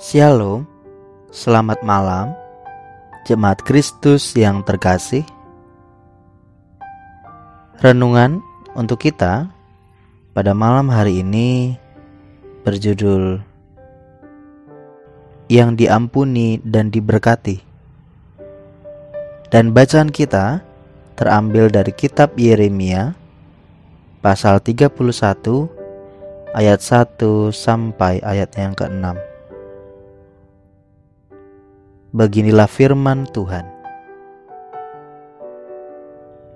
Shalom, selamat malam, jemaat Kristus yang terkasih. Renungan untuk kita pada malam hari ini berjudul Yang Diampuni dan Diberkati. Dan bacaan kita terambil dari kitab Yeremia pasal 31 ayat 1 sampai ayat yang ke-6. Beginilah firman Tuhan.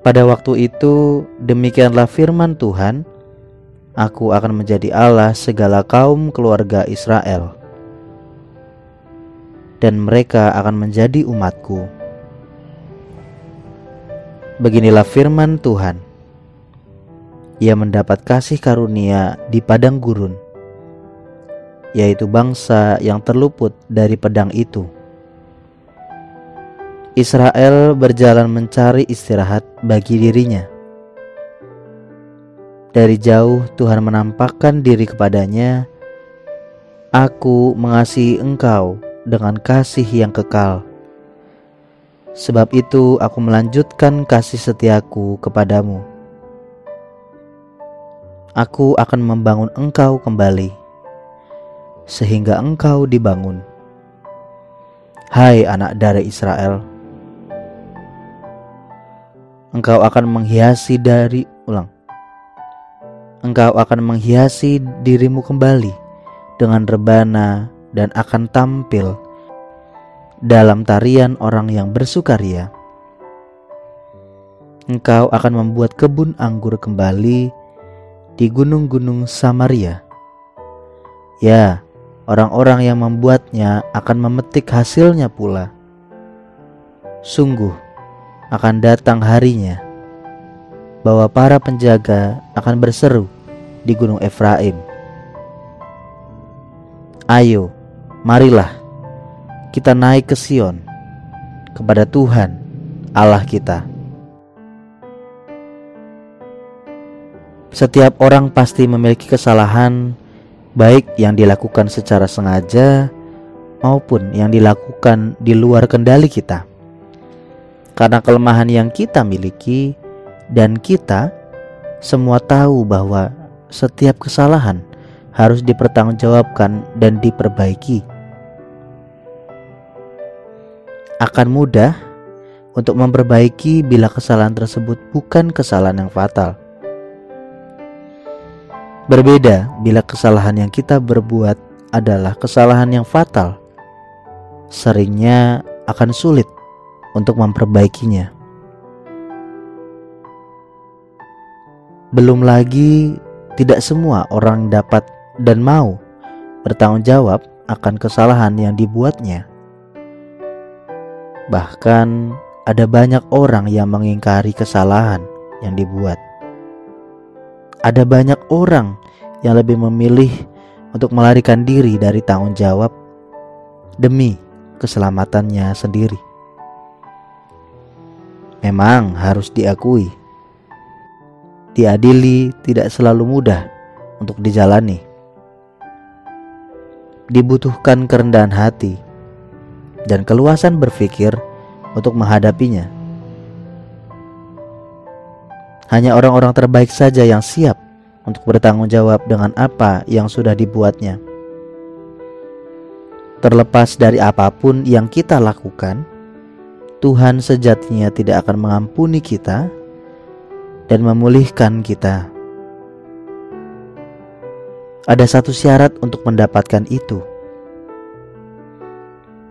Pada waktu itu, demikianlah firman Tuhan: Aku akan menjadi Allah segala kaum keluarga Israel, dan mereka akan menjadi umatku. Beginilah firman Tuhan: Ia mendapat kasih karunia di padang gurun, yaitu bangsa yang terluput dari pedang itu Israel berjalan mencari istirahat bagi dirinya. Dari jauh Tuhan menampakkan diri kepadanya, Aku mengasihi engkau dengan kasih yang kekal. Sebab itu aku melanjutkan kasih setiaku kepadamu. Aku akan membangun engkau kembali, sehingga engkau dibangun. Hai anak dari Israel, engkau akan menghiasi dari ulang. Engkau akan menghiasi dirimu kembali dengan rebana dan akan tampil dalam tarian orang yang bersukaria. Engkau akan membuat kebun anggur kembali di gunung-gunung Samaria. Ya, orang-orang yang membuatnya akan memetik hasilnya pula. Sungguh, akan datang harinya bahwa para penjaga akan berseru di gunung Efraim. Ayo, marilah kita naik ke Sion kepada Tuhan Allah kita. Setiap orang pasti memiliki kesalahan, baik yang dilakukan secara sengaja maupun yang dilakukan di luar kendali kita karena kelemahan yang kita miliki, dan kita semua tahu bahwa setiap kesalahan harus dipertanggungjawabkan dan diperbaiki. Akan mudah untuk memperbaiki bila kesalahan tersebut bukan kesalahan yang fatal. Berbeda bila kesalahan yang kita berbuat adalah kesalahan yang fatal. Seringnya akan sulit untuk memperbaikinya. Belum lagi, tidak semua orang dapat dan mau bertanggung jawab akan kesalahan yang dibuatnya. Bahkan, ada banyak orang yang mengingkari kesalahan yang dibuat. Ada banyak orang yang lebih memilih untuk melarikan diri dari tanggung jawab demi keselamatannya sendiri memang harus diakui. Diadili tidak selalu mudah untuk dijalani. Dibutuhkan kerendahan hati dan keluasan berpikir untuk menghadapinya. Hanya orang-orang terbaik saja yang siap untuk bertanggung jawab dengan apa yang sudah dibuatnya. Terlepas dari apa pun yang kita lakukan, Tuhan sejatinya tidak akan mengampuni kita dan memulihkan kita. Ada satu syarat untuk mendapatkan itu,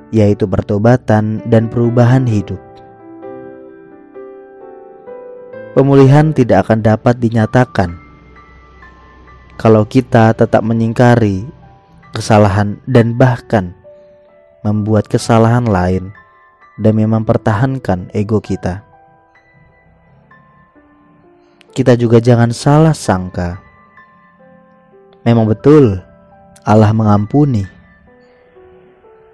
yaitu pertobatan dan perubahan hidup. Pemulihan tidak akan dapat dinyatakan kalau kita tetap menyingkari kesalahan dan bahkan membuat kesalahan lain demi mempertahankan ego kita. Kita juga jangan salah sangka. Memang betul Allah mengampuni.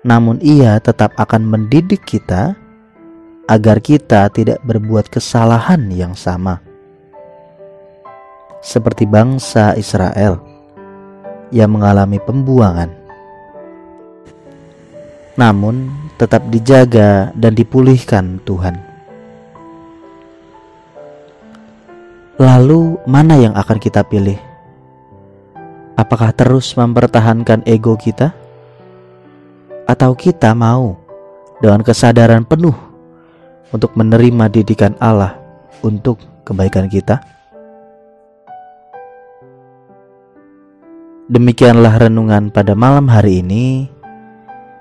Namun ia tetap akan mendidik kita agar kita tidak berbuat kesalahan yang sama. Seperti bangsa Israel yang mengalami pembuangan. namun tetap dijaga dan dipulihkan Tuhan. Lalu, mana yang akan kita pilih? Apakah terus mempertahankan ego kita, atau kita mau dengan kesadaran penuh untuk menerima didikan Allah untuk kebaikan kita? Demikianlah renungan pada malam hari ini.